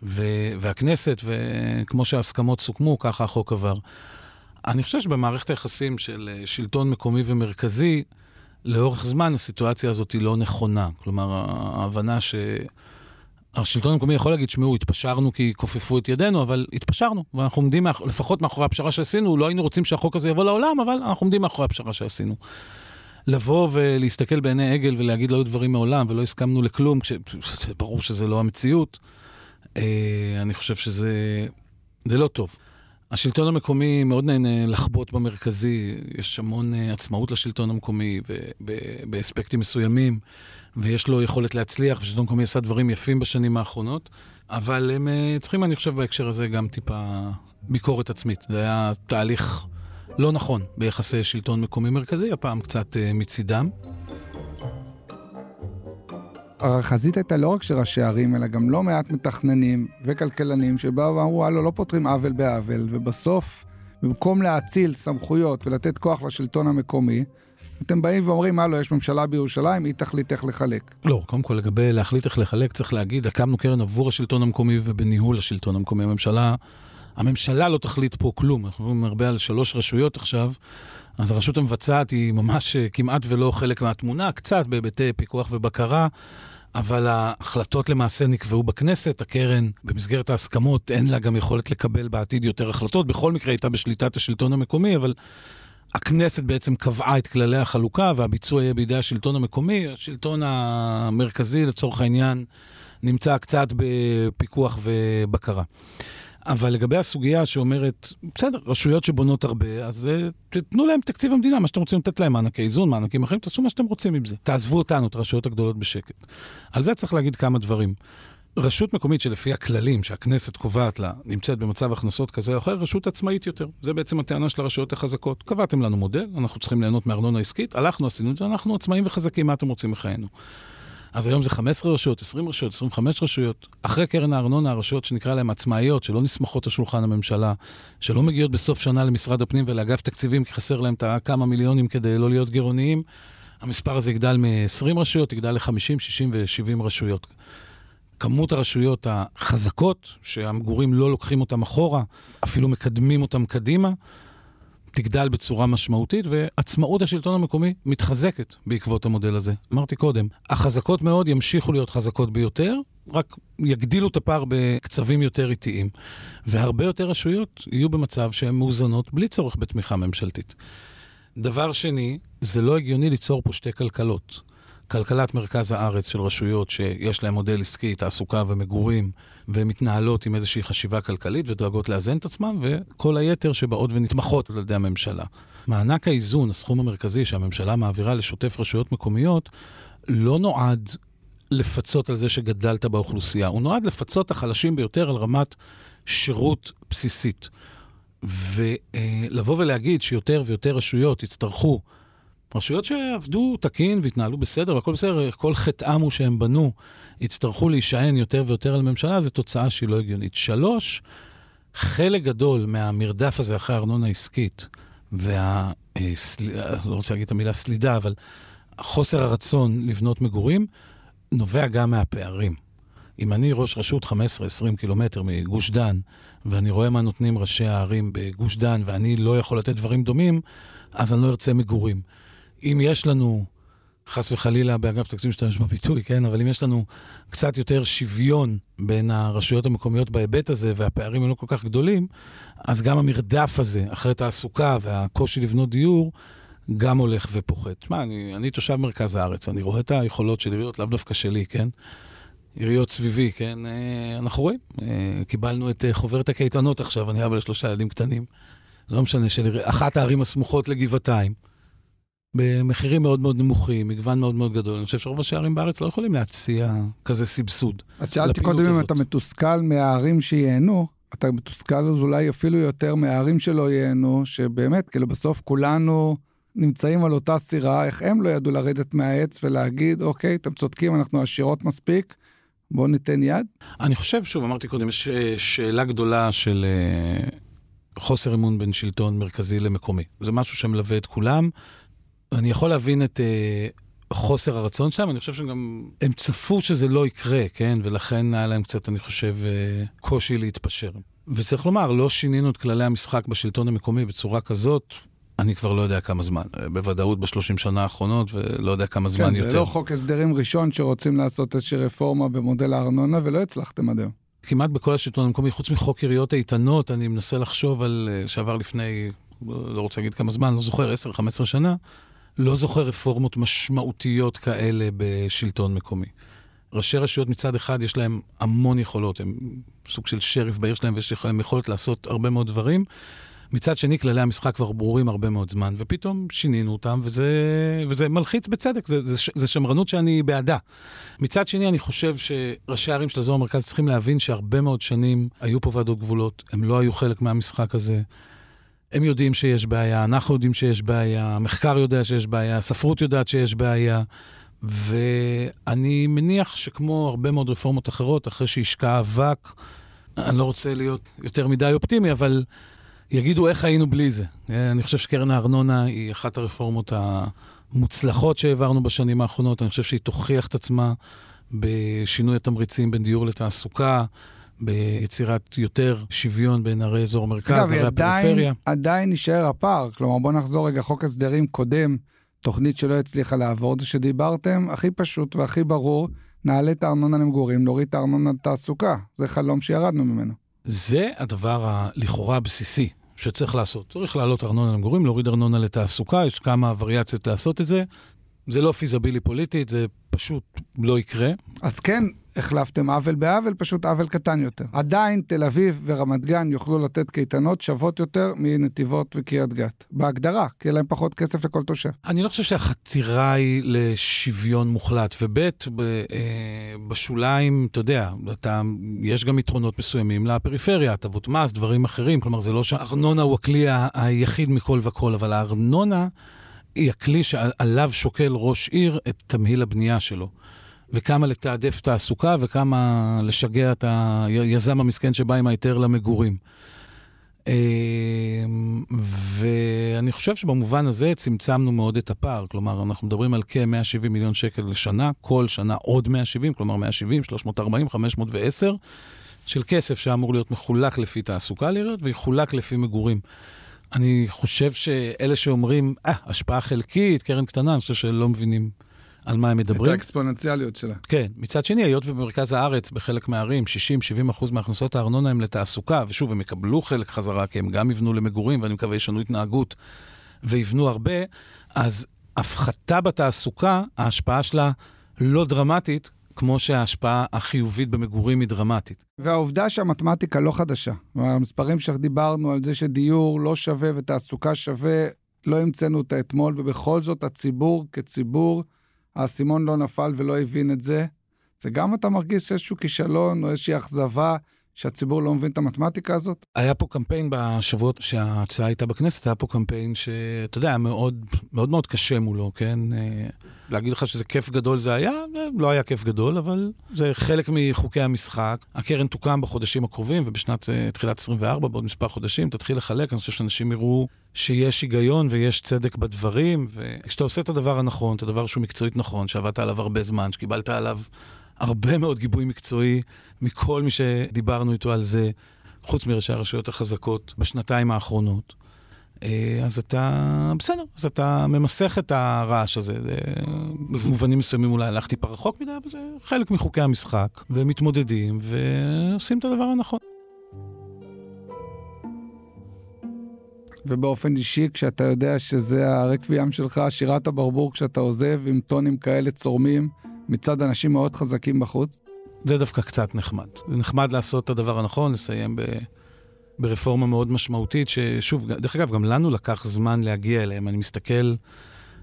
ו- והכנסת, וכמו שההסכמות סוכמו, ככה החוק עבר. אני חושב שבמערכת היחסים של אה, שלטון מקומי ומרכזי, לאורך זמן הסיטואציה הזאת היא לא נכונה. כלומר, ההבנה שהשלטון המקומי יכול להגיד, שמעו, התפשרנו כי כופפו את ידינו, אבל התפשרנו, ואנחנו עומדים, מאח... לפחות מאחורי הפשרה שעשינו, לא היינו רוצים שהחוק הזה יבוא לעולם, אבל אנחנו עומדים מאחורי הפשרה שעשינו. לבוא ולהסתכל בעיני עגל ולהגיד לא היו דברים מעולם ולא הסכמנו לכלום, כשברור שזה לא המציאות, אה, אני חושב שזה לא טוב. השלטון המקומי מאוד נהנה לחבוט במרכזי, יש המון אה, עצמאות לשלטון המקומי באספקטים מסוימים, ויש לו יכולת להצליח, ושלטון המקומי עשה דברים יפים בשנים האחרונות, אבל הם אה, צריכים, אני חושב, בהקשר הזה גם טיפה ביקורת עצמית. זה היה תהליך לא נכון ביחסי שלטון מקומי מרכזי, הפעם קצת מצידם. החזית הייתה לא רק של ראשי ערים, אלא גם לא מעט מתכננים וכלכלנים שבאו ואמרו, הלו, לא פותרים עוול בעוול, ובסוף, במקום להאציל סמכויות ולתת כוח לשלטון המקומי, אתם באים ואומרים, הלו, יש ממשלה בירושלים, היא תחליט איך לחלק. לא, קודם כל לגבי להחליט איך לחלק, צריך להגיד, הקמנו קרן עבור השלטון המקומי ובניהול השלטון המקומי. הממשלה, הממשלה לא תחליט פה כלום, אנחנו מדברים הרבה על שלוש רשויות עכשיו. אז הרשות המבצעת היא ממש אה, כמעט ולא חלק מהתמונה, קצת בהיבטי פיקוח ובקרה, אבל ההחלטות למעשה נקבעו בכנסת, הקרן במסגרת ההסכמות אין לה גם יכולת לקבל בעתיד יותר החלטות, בכל מקרה הייתה בשליטת השלטון המקומי, אבל הכנסת בעצם קבעה את כללי החלוקה והביצוע יהיה בידי השלטון המקומי, השלטון המרכזי לצורך העניין נמצא קצת בפיקוח ובקרה. אבל לגבי הסוגיה שאומרת, בסדר, רשויות שבונות הרבה, אז uh, תתנו להם תקציב המדינה, מה שאתם רוצים לתת להם, מענקי איזון, מענקים אחרים, תעשו מה שאתם רוצים עם זה. תעזבו אותנו, את הרשויות הגדולות בשקט. על זה צריך להגיד כמה דברים. רשות מקומית שלפי הכללים שהכנסת קובעת לה, נמצאת במצב הכנסות כזה או אחר, רשות עצמאית יותר. זה בעצם הטענה של הרשויות החזקות. קבעתם לנו מודל, אנחנו צריכים ליהנות מארנונה עסקית, הלכנו, עשינו את זה, אנחנו עצמאים וחזקים, מה אתם רוצים מחיינו? אז היום זה 15 רשויות, 20 רשויות, 25 רשויות. אחרי קרן הארנונה, הרשויות שנקרא להן עצמאיות, שלא נסמכות על שולחן הממשלה, שלא מגיעות בסוף שנה למשרד הפנים ולאגף תקציבים, כי חסר להם את הכמה מיליונים כדי לא להיות גירעוניים, המספר הזה יגדל מ-20 רשויות, יגדל ל-50, 60 ו-70 רשויות. כמות הרשויות החזקות, שהמגורים לא לוקחים אותם אחורה, אפילו מקדמים אותם קדימה, תגדל בצורה משמעותית, ועצמאות השלטון המקומי מתחזקת בעקבות המודל הזה. אמרתי קודם, החזקות מאוד ימשיכו להיות חזקות ביותר, רק יגדילו את הפער בקצבים יותר איטיים. והרבה יותר רשויות יהיו במצב שהן מאוזנות בלי צורך בתמיכה ממשלתית. דבר שני, זה לא הגיוני ליצור פה שתי כלכלות. כלכלת מרכז הארץ של רשויות שיש להן מודל עסקי, תעסוקה ומגורים, ומתנהלות עם איזושהי חשיבה כלכלית ודואגות לאזן את עצמן, וכל היתר שבאות ונתמכות על ידי הממשלה. מענק האיזון, הסכום המרכזי שהממשלה מעבירה לשוטף רשויות מקומיות, לא נועד לפצות על זה שגדלת באוכלוסייה, הוא נועד לפצות את החלשים ביותר על רמת שירות בסיסית. ולבוא ולהגיד שיותר ויותר רשויות יצטרכו רשויות שעבדו תקין והתנהלו בסדר והכל בסדר, כל חטאם הוא שהם בנו, יצטרכו להישען יותר ויותר על הממשלה, זו תוצאה שהיא לא הגיונית. שלוש, חלק גדול מהמרדף הזה אחרי ארנונה עסקית, וה... אה, סל... לא רוצה להגיד את המילה סלידה, אבל חוסר הרצון לבנות מגורים, נובע גם מהפערים. אם אני ראש רשות 15-20 קילומטר מגוש דן, ואני רואה מה נותנים ראשי הערים בגוש דן, ואני לא יכול לתת דברים דומים, אז אני לא ארצה מגורים. אם יש לנו, חס וחלילה באגף תקציב משתמש בביטוי, כן, אבל אם יש לנו קצת יותר שוויון בין הרשויות המקומיות בהיבט הזה, והפערים הם לא כל כך גדולים, אז גם המרדף הזה אחרי תעסוקה והקושי לבנות דיור, גם הולך ופוחת. תשמע, אני, אני תושב מרכז הארץ, אני רואה את היכולות של עיריות, לאו דווקא שלי, כן? עיריות סביבי, כן? אה, אנחנו רואים, אה, קיבלנו את אה, חוברת הקייטנות עכשיו, אני אבא לשלושה ילדים קטנים. לא משנה, של אחת הערים הסמוכות לגבעתיים. במחירים מאוד מאוד נמוכים, מגוון מאוד מאוד גדול. אני חושב שרוב ראשי הערים בארץ לא יכולים להציע כזה סבסוד. אז שאלתי קודם אם אתה מתוסכל מהערים שייהנו, אתה מתוסכל אז אולי אפילו יותר מהערים שלא ייהנו, שבאמת, כאילו בסוף כולנו נמצאים על אותה סירה, איך הם לא ידעו לרדת מהעץ ולהגיד, אוקיי, אתם צודקים, אנחנו עשירות מספיק, בואו ניתן יד? אני חושב, שוב, אמרתי קודם, יש אה, שאלה גדולה של אה, חוסר אמון בין שלטון מרכזי למקומי. זה משהו שמלווה את כולם. אני יכול להבין את uh, חוסר הרצון שלהם, אני חושב שגם הם צפו שזה לא יקרה, כן? ולכן היה להם קצת, אני חושב, uh, קושי להתפשר. וצריך לומר, לא שינינו את כללי המשחק בשלטון המקומי בצורה כזאת, אני כבר לא יודע כמה זמן, אה, בוודאות בשלושים שנה האחרונות, ולא יודע כמה זמן כן, יותר. כן, זה לא חוק הסדרים ראשון שרוצים לעשות איזושהי רפורמה במודל הארנונה, ולא הצלחתם עד היום. כמעט בכל השלטון המקומי, חוץ מחוק עיריות איתנות, אני מנסה לחשוב על, שעבר לפני, לא רוצה להגיד כמה זמן, לא זוכר, 10-15 שנה, לא זוכר רפורמות משמעותיות כאלה בשלטון מקומי. ראשי רשויות מצד אחד יש להם המון יכולות, הם סוג של שריף בעיר שלהם ויש להם יכולת לעשות הרבה מאוד דברים. מצד שני, כללי המשחק כבר ברורים הרבה מאוד זמן, ופתאום שינינו אותם, וזה, וזה מלחיץ בצדק, זה, זה, זה שמרנות שאני בעדה. מצד שני, אני חושב שראשי הערים של אזור המרכז צריכים להבין שהרבה מאוד שנים היו פה ועדות גבולות, הם לא היו חלק מהמשחק הזה. הם יודעים שיש בעיה, אנחנו יודעים שיש בעיה, המחקר יודע שיש בעיה, הספרות יודעת שיש בעיה. ואני מניח שכמו הרבה מאוד רפורמות אחרות, אחרי שהשקע אבק, אני לא רוצה להיות יותר מדי אופטימי, אבל יגידו איך היינו בלי זה. אני חושב שקרן הארנונה היא אחת הרפורמות המוצלחות שהעברנו בשנים האחרונות. אני חושב שהיא תוכיח את עצמה בשינוי התמריצים בין דיור לתעסוקה, ביצירת יותר שוויון בין ערי אזור מרכז, ערי הפריפריה. אגב, עדיין נשאר הפער. כלומר, בואו נחזור רגע, חוק הסדרים קודם, תוכנית שלא הצליחה לעבור, זה שדיברתם, הכי פשוט והכי ברור, נעלה את הארנונה למגורים, נוריד את הארנונה לתעסוקה. זה חלום שירדנו ממנו. זה הדבר הלכאורה הבסיסי שצריך לעשות. צריך להעלות ארנונה למגורים, להוריד ארנונה לתעסוקה, יש כמה וריאציות לעשות את זה. זה לא פיזבילי פוליטית, זה פשוט לא יקרה. אז כן, החלפתם עוול בעוול, פשוט עוול קטן יותר. עדיין תל אביב ורמת גן יוכלו לתת קייטנות שוות יותר מנתיבות וקריית גת. בהגדרה, כי יהיה להם פחות כסף לכל תושב. אני לא חושב שהחתירה היא לשוויון מוחלט, וב' אה, בשוליים, אתה יודע, אתה, יש גם יתרונות מסוימים לפריפריה, הטבות מס, דברים אחרים, כלומר זה לא שהארנונה הוא הכלי היחיד מכל וכל, אבל הארנונה... היא הכלי שעליו שוקל ראש עיר את תמהיל הבנייה שלו. וכמה לתעדף תעסוקה וכמה לשגע את היזם המסכן שבא עם ההיתר למגורים. אמ, ואני חושב שבמובן הזה צמצמנו מאוד את הפער. כלומר, אנחנו מדברים על כ-170 מיליון שקל לשנה, כל שנה עוד 170, כלומר 170, 340, 510, של כסף שאמור להיות מחולק לפי תעסוקה לעיריות ויחולק לפי מגורים. אני חושב שאלה שאומרים, אה, השפעה חלקית, קרן קטנה, אני חושב שלא מבינים על מה הם מדברים. את האקספוננציאליות שלה. כן. מצד שני, היות ובמרכז הארץ, בחלק מהערים, 60-70 אחוז מהכנסות הארנונה הם לתעסוקה, ושוב, הם יקבלו חלק חזרה, כי הם גם יבנו למגורים, ואני מקווה ישנו התנהגות ויבנו הרבה, אז הפחתה בתעסוקה, ההשפעה שלה לא דרמטית, כמו שההשפעה החיובית במגורים היא דרמטית. והעובדה שהמתמטיקה לא חדשה. המספרים שדיברנו על זה שדיור לא שווה ותעסוקה שווה, לא המצאנו אותה אתמול, ובכל זאת הציבור כציבור, האסימון לא נפל ולא הבין את זה. זה גם אתה מרגיש איזשהו כישלון או איזושהי אכזבה שהציבור לא מבין את המתמטיקה הזאת? היה פה קמפיין בשבועות שההצעה הייתה בכנסת, היה פה קמפיין שאתה יודע, היה מאוד מאוד, מאוד קשה מולו, כן? אה, להגיד לך שזה כיף גדול זה היה, לא היה כיף גדול, אבל זה חלק מחוקי המשחק. הקרן תוקם בחודשים הקרובים, ובשנת אה, תחילת 24, בעוד מספר חודשים, תתחיל לחלק, אני חושב שאנשים יראו שיש היגיון ויש צדק בדברים, וכשאתה עושה את הדבר הנכון, את הדבר שהוא מקצועית נכון, שעבדת עליו הרבה זמן, שקיבלת עליו הרבה מאוד גיבוי מקצועי מכל מי שדיברנו איתו על זה, חוץ מראשי הרשויות החזקות בשנתיים האחרונות. אה, אז אתה, בסדר, אז אתה ממסך את הרעש הזה. במובנים מסוימים אולי הלכתי טיפה רחוק מדי, אבל זה חלק מחוקי המשחק, ומתמודדים, ועושים את הדבר הנכון. ובאופן אישי, כשאתה יודע שזה הרקוויאם שלך, שירת הברבור כשאתה עוזב עם טונים כאלה צורמים מצד אנשים מאוד חזקים בחוץ? זה דווקא קצת נחמד. זה נחמד לעשות את הדבר הנכון, לסיים ב... ברפורמה מאוד משמעותית, ששוב, דרך אגב, גם לנו לקח זמן להגיע אליהם. אני מסתכל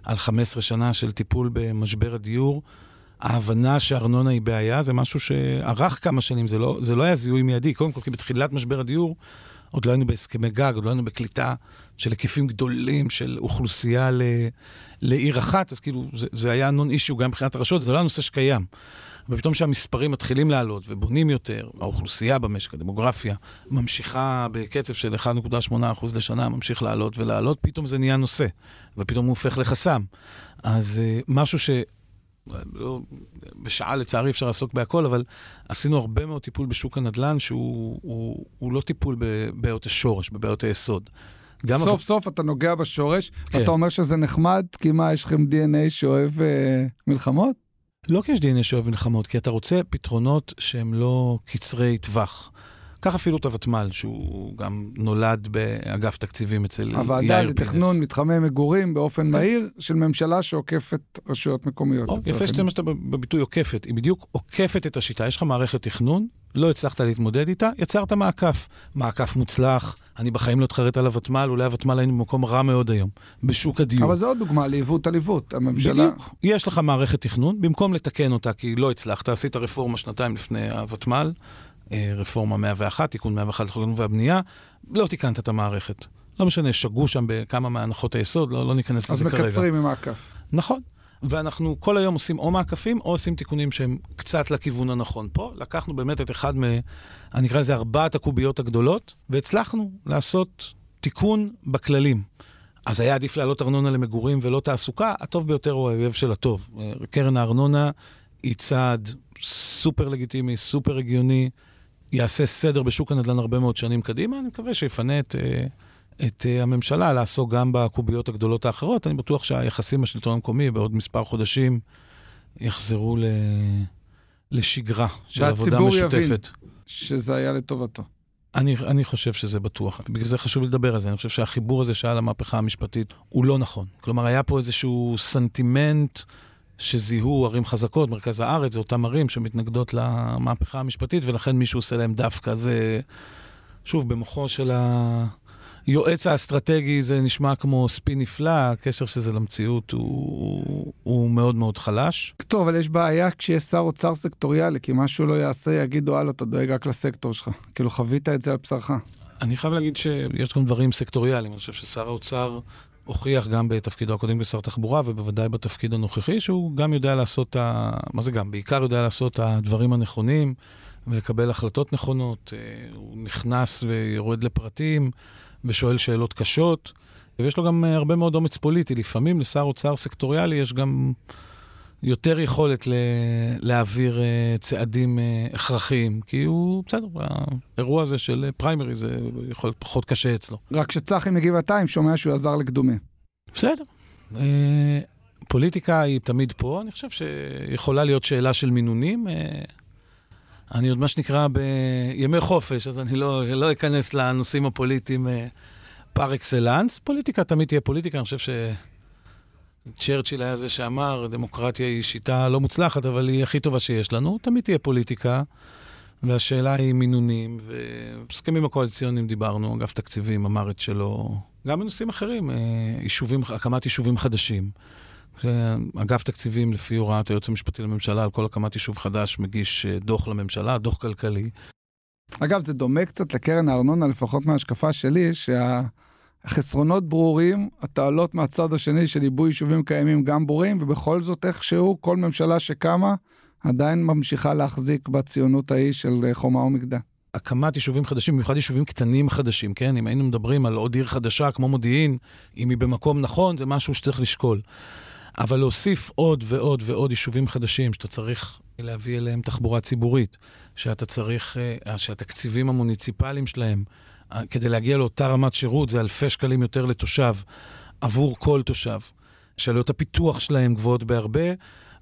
על 15 שנה של טיפול במשבר הדיור. ההבנה שארנונה היא בעיה זה משהו שארך כמה שנים, זה לא, זה לא היה זיהוי מיידי. קודם כל, כי בתחילת משבר הדיור עוד לא היינו בהסכמי גג, עוד לא היינו בקליטה של היקפים גדולים של אוכלוסייה ל, לעיר אחת, אז כאילו זה, זה היה נון אישיו גם מבחינת הרשויות, זה לא היה נושא שקיים. ופתאום כשהמספרים מתחילים לעלות ובונים יותר, האוכלוסייה במשק, הדמוגרפיה, ממשיכה בקצב של 1.8% לשנה, ממשיך לעלות ולעלות, פתאום זה נהיה נושא, ופתאום הוא הופך לחסם. אז uh, משהו ש... לא, בשעה לצערי אפשר לעסוק בהכל, אבל עשינו הרבה מאוד טיפול בשוק הנדל"ן, שהוא הוא, הוא לא טיפול בבעיות השורש, בבעיות היסוד. סוף אפ... סוף אתה נוגע בשורש, כן. ואתה אומר שזה נחמד, כי מה, יש לכם DNA שאוהב אה, מלחמות? לא כי יש DNA שאוהב מלחמות, כי אתה רוצה פתרונות שהם לא קצרי טווח. קח אפילו את הוותמ"ל, שהוא גם נולד באגף תקציבים אצל יאיר פינס. הוועדה לתכנון מתחמי מגורים באופן כן. מהיר של ממשלה שעוקפת רשויות מקומיות. או, יפה שאתה משתמש בביטוי עוקפת, היא בדיוק עוקפת את השיטה. יש לך מערכת תכנון, לא הצלחת להתמודד איתה, יצרת מעקף. מעקף מוצלח, אני בחיים לא אתחרט על הוותמ"ל, אולי הוותמ"ל היינו במקום רע מאוד היום, בשוק הדיור. אבל זו עוד דוגמה לעיוות על עיוות. הממשלה... בדיוק. יש לך מערכת תכנון, במקום לתקן אותה כי לא הצלחת, עשית רפורמה שנתיים לפני הוותמ"ל, רפורמה 101, תיקון 101 לחוק והבנייה, לא תיקנת את המערכת. לא משנה, שגו שם בכמה מהנחות היסוד, לא, לא ניכנס לזה כרגע. אז מקצרים עם מעקף. נכון. ואנחנו כל היום עושים או מעקפים או עושים תיקונים שהם קצת לכיוון הנכון. פה לקחנו באמת את אחד מ... אני אקרא לזה ארבעת הקוביות הגדולות, והצלחנו לעשות תיקון בכללים. אז היה עדיף להעלות ארנונה למגורים ולא תעסוקה, הטוב ביותר הוא האויב של הטוב. קרן הארנונה היא צעד סופר לגיטימי, סופר הגיוני, יעשה סדר בשוק הנדל"ן הרבה מאוד שנים קדימה, אני מקווה שיפנה את, אה, את אה, הממשלה לעסוק גם בקוביות הגדולות האחרות. אני בטוח שהיחסים בשלטון המקומי בעוד מספר חודשים יחזרו ל... לשגרה של עבודה משותפת. והציבור יבין שזה היה לטובתו. אני, אני חושב שזה בטוח, בגלל זה חשוב לדבר על זה. אני חושב שהחיבור הזה שהיה למהפכה המשפטית הוא לא נכון. כלומר, היה פה איזשהו סנטימנט שזיהו ערים חזקות, מרכז הארץ, זה אותם ערים שמתנגדות למהפכה המשפטית, ולכן מישהו עושה להם דווקא. זה, שוב, במוחו של היועץ האסטרטגי זה נשמע כמו ספין נפלא, הקשר של זה למציאות הוא, הוא מאוד מאוד חלש. טוב, אבל יש בעיה כשיש שר אוצר סקטוריאלי, כי מה שהוא לא יעשה, יגידו, הלו, אתה דואג רק לסקטור שלך. כאילו, חווית את זה על בשרך. אני חייב להגיד שיש גם דברים סקטוריאליים. אני חושב ששר האוצר... הוכיח גם בתפקידו הקודם כשר תחבורה, ובוודאי בתפקיד הנוכחי, שהוא גם יודע לעשות, ה... מה זה גם? בעיקר יודע לעשות את הדברים הנכונים ולקבל החלטות נכונות. אה, הוא נכנס ויורד לפרטים ושואל שאלות קשות, ויש לו גם הרבה מאוד אומץ פוליטי. לפעמים לשר אוצר סקטוריאלי יש גם... יותר יכולת ל- להעביר uh, צעדים uh, הכרחיים, כי הוא, בסדר, האירוע הזה של פריימרי זה יכול להיות פחות קשה אצלו. רק שצחי מגבעתיים שומע שהוא עזר לקדומה. בסדר. Uh, פוליטיקה היא תמיד פה, אני חושב שיכולה להיות שאלה של מינונים. Uh, אני עוד מה שנקרא בימי חופש, אז אני לא, לא אכנס לנושאים הפוליטיים uh, פר אקסלנס. פוליטיקה תמיד תהיה פוליטיקה, אני חושב ש... צ'רצ'יל היה זה שאמר, דמוקרטיה היא שיטה לא מוצלחת, אבל היא הכי טובה שיש לנו. תמיד תהיה פוליטיקה, והשאלה היא מינונים, והסכמים הקואליציוניים דיברנו, אגף תקציבים אמר את שלו. גם בנושאים אחרים, אה, יישובים, הקמת יישובים חדשים. אגף תקציבים, לפי הוראת היועץ המשפטי לממשלה, על כל הקמת יישוב חדש מגיש אה, דוח לממשלה, דוח כלכלי. אגב, זה דומה קצת לקרן הארנונה, לפחות מההשקפה שלי, שה... החסרונות ברורים, התעלות מהצד השני של עיבוי יישובים קיימים גם ברורים, ובכל זאת איכשהו כל ממשלה שקמה עדיין ממשיכה להחזיק בציונות ההיא של חומה ומגדל. הקמת יישובים חדשים, במיוחד יישובים קטנים חדשים, כן? אם היינו מדברים על עוד עיר חדשה כמו מודיעין, אם היא במקום נכון, זה משהו שצריך לשקול. אבל להוסיף עוד ועוד ועוד יישובים חדשים שאתה צריך להביא אליהם תחבורה ציבורית, שאתה צריך, אה, שהתקציבים המוניציפליים שלהם כדי להגיע לאותה רמת שירות זה אלפי שקלים יותר לתושב עבור כל תושב. שעלויות הפיתוח שלהם גבוהות בהרבה.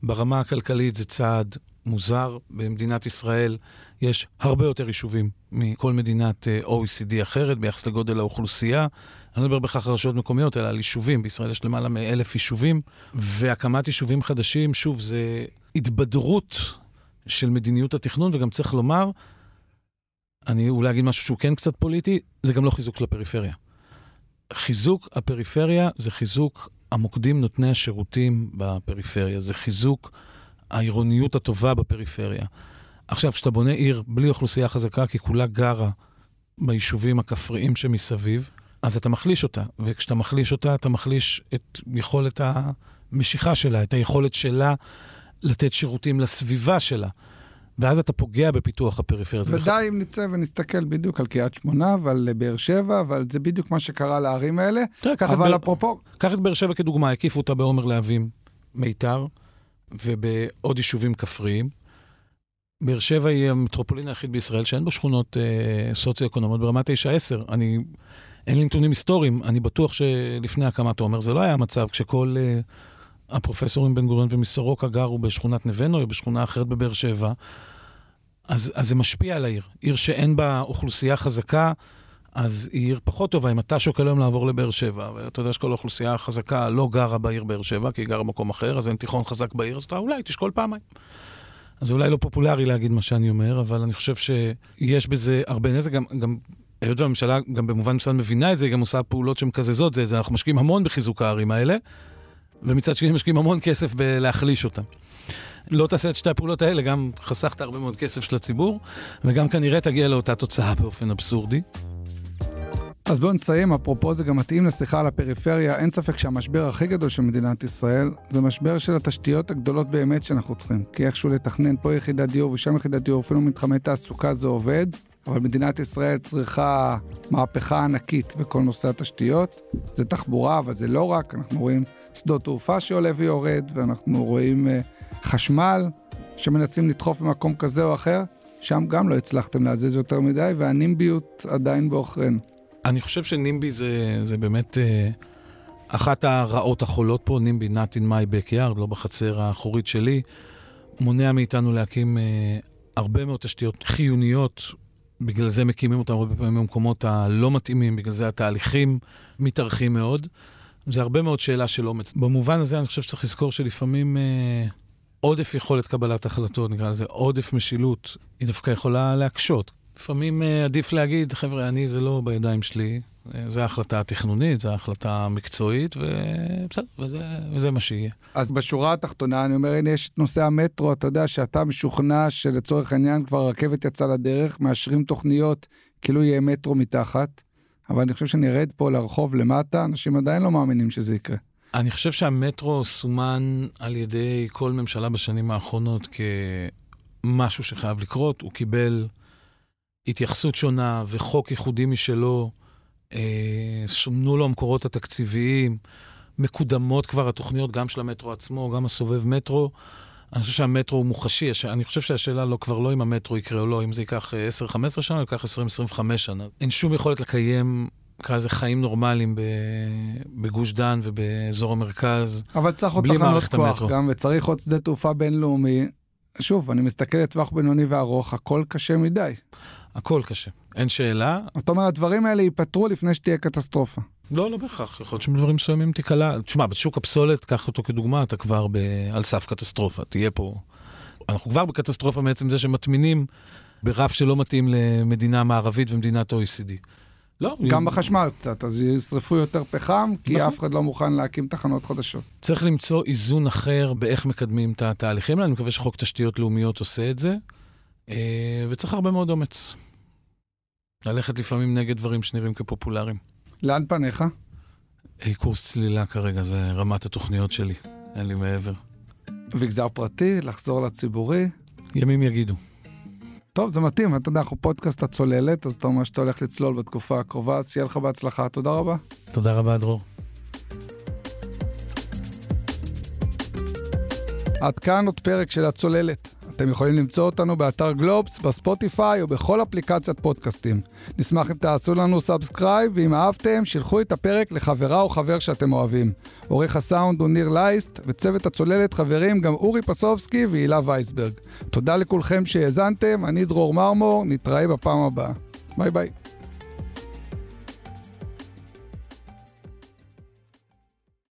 ברמה הכלכלית זה צעד מוזר. במדינת ישראל יש הרבה יותר יישובים מכל מדינת אה, OECD אחרת ביחס לגודל האוכלוסייה. אני לא מדבר בכך על רשויות מקומיות, אלא על יישובים. בישראל יש למעלה מאלף יישובים, והקמת יישובים חדשים, שוב, זה התבדרות של מדיניות התכנון, וגם צריך לומר, אני אולי אגיד משהו שהוא כן קצת פוליטי, זה גם לא חיזוק לפריפריה. חיזוק הפריפריה זה חיזוק המוקדים נותני השירותים בפריפריה, זה חיזוק העירוניות הטובה בפריפריה. עכשיו, כשאתה בונה עיר בלי אוכלוסייה חזקה, כי כולה גרה ביישובים הכפריים שמסביב, אז אתה מחליש אותה, וכשאתה מחליש אותה, אתה מחליש את יכולת המשיכה שלה, את היכולת שלה לתת שירותים לסביבה שלה. ואז אתה פוגע בפיתוח הפריפריה. ודי אם נצא ונסתכל בדיוק על קריית שמונה ועל באר שבע, אבל זה בדיוק מה שקרה לערים האלה. תראה, אבל אפרופו... קח את באר שבע כדוגמה, הקיפו אותה בעומר להבים, מיתר, ובעוד יישובים כפריים. באר שבע היא המטרופולין היחיד בישראל שאין בו שכונות אה, סוציו-אקונומיות ברמה 9-10. אני, אין לי נתונים היסטוריים, אני בטוח שלפני הקמת עומר זה לא היה המצב, כשכל אה, הפרופסורים בן גוריון ומסורוקה גרו בשכונת נבנו או בשכונה אחרת בבאר שבע. אז, אז זה משפיע על העיר. עיר שאין בה אוכלוסייה חזקה, אז היא עיר פחות טובה. אם אתה שוקל היום לעבור לבאר שבע, ואתה יודע שכל האוכלוסייה החזקה לא גרה בעיר באר שבע, כי היא גרה במקום אחר, אז אין תיכון חזק בעיר, אז אתה אולי תשקול פעמיים. אז אולי לא פופולרי להגיד מה שאני אומר, אבל אני חושב שיש בזה הרבה נזק. גם, גם היות והממשלה, גם במובן מסוים מבינה את זה, היא גם עושה פעולות שמקזזות זה, זה אנחנו משקיעים המון בחיזוק הערים האלה, ומצד שני משקיעים המון כסף בלהחליש אותם. לא תעשה את שתי הפעולות האלה, גם חסכת הרבה מאוד כסף של הציבור, וגם כנראה תגיע לאותה תוצאה באופן אבסורדי. אז בואו נסיים, אפרופו זה גם מתאים לשיחה על הפריפריה, אין ספק שהמשבר הכי גדול של מדינת ישראל זה משבר של התשתיות הגדולות באמת שאנחנו צריכים. כי איכשהו לתכנן פה יחידת דיור ושם יחידת דיור, אפילו מתחמי תעסוקה זה עובד, אבל מדינת ישראל צריכה מהפכה ענקית בכל נושא התשתיות. זה תחבורה, אבל זה לא רק, אנחנו רואים שדות תעופה שעולה ויורד, ואנחנו רואים uh, חשמל שמנסים לדחוף במקום כזה או אחר. שם גם לא הצלחתם להזיז יותר מדי, והנימביות עדיין בעוכרינו. אני חושב שנימבי זה, זה באמת אה, אחת הרעות החולות פה, נימבי not in my backyard, לא בחצר האחורית שלי, מונע מאיתנו להקים אה, הרבה מאוד תשתיות חיוניות, בגלל זה מקימים אותם הרבה פעמים במקומות הלא מתאימים, בגלל זה התהליכים מתארכים מאוד. זה הרבה מאוד שאלה של אומץ. במובן הזה אני חושב שצריך לזכור שלפעמים אה, עודף יכולת קבלת החלטות, נקרא לזה עודף משילות, היא דווקא יכולה להקשות. לפעמים uh, עדיף להגיד, חבר'ה, אני זה לא בידיים שלי, אה, זו ההחלטה התכנונית, זו ההחלטה המקצועית, ובסדר, וזה, וזה מה שיהיה. אז בשורה התחתונה, אני אומר, הנה יש את נושא המטרו, אתה יודע שאתה משוכנע שלצורך העניין כבר הרכבת יצאה לדרך, מאשרים תוכניות כאילו יהיה מטרו מתחת, אבל אני חושב שנרד פה לרחוב למטה, אנשים עדיין לא מאמינים שזה יקרה. אני חושב שהמטרו סומן על ידי כל ממשלה בשנים האחרונות כמשהו שחייב לקרות, הוא קיבל... התייחסות שונה וחוק ייחודי משלו, אה, סומנו לו המקורות התקציביים, מקודמות כבר התוכניות, גם של המטרו עצמו, גם הסובב מטרו. אני חושב שהמטרו הוא מוחשי, אני חושב שהשאלה לא, כבר לא אם המטרו יקרה או לא, אם זה ייקח 10-15 אה, שנה או ייקח 20-25 שנה. אין שום יכולת לקיים, נקרא לזה חיים נורמליים בגוש דן ובאזור המרכז, אבל צריך עוד תחנות כוח המטרו. גם, וצריך עוד שדה תעופה בינלאומי. שוב, אני מסתכל לטווח בינוני וארוך, הכל קשה מדי. הכל קשה, אין שאלה. זאת אומרת, הדברים האלה ייפתרו לפני שתהיה קטסטרופה. לא, לא בהכרח, יכול להיות שבדברים מסוימים תיקלע. תשמע, בשוק הפסולת, קח אותו כדוגמה, אתה כבר ב... על סף קטסטרופה, תהיה פה... אנחנו כבר בקטסטרופה מעצם זה שמטמינים ברף שלא מתאים למדינה מערבית ומדינת OECD. לא. גם בחשמל קצת, אז ישרפו יותר פחם, כי נכון. אף אחד לא מוכן להקים תחנות חדשות. צריך למצוא איזון אחר באיך מקדמים את התהליכים האלה, אני מקווה שחוק תשתיות לאומיות עושה את זה, אה, וצריך הרבה מאוד אומץ. ללכת לפעמים נגד דברים שנראים כפופולריים. לאן פניך? אי, קורס צלילה כרגע, זה רמת התוכניות שלי, אין לי מעבר. מגזר פרטי, לחזור לציבורי? ימים יגידו. טוב, זה מתאים, אתה יודע, אנחנו פודקאסט הצוללת, אז אתה אומר שאתה הולך לצלול בתקופה הקרובה, אז שיהיה לך בהצלחה. תודה רבה. תודה רבה, דרור. עד כאן עוד פרק של הצוללת. אתם יכולים למצוא אותנו באתר גלובס, בספוטיפיי או בכל אפליקציית פודקאסטים. נשמח אם תעשו לנו subscribe, ואם אהבתם, שלחו את הפרק לחברה או חבר שאתם אוהבים. עורך הסאונד הוא ניר לייסט, וצוות הצוללת חברים גם אורי פסובסקי והילה וייסברג. תודה לכולכם שהאזנתם, אני דרור מרמור, נתראה בפעם הבאה. ביי ביי.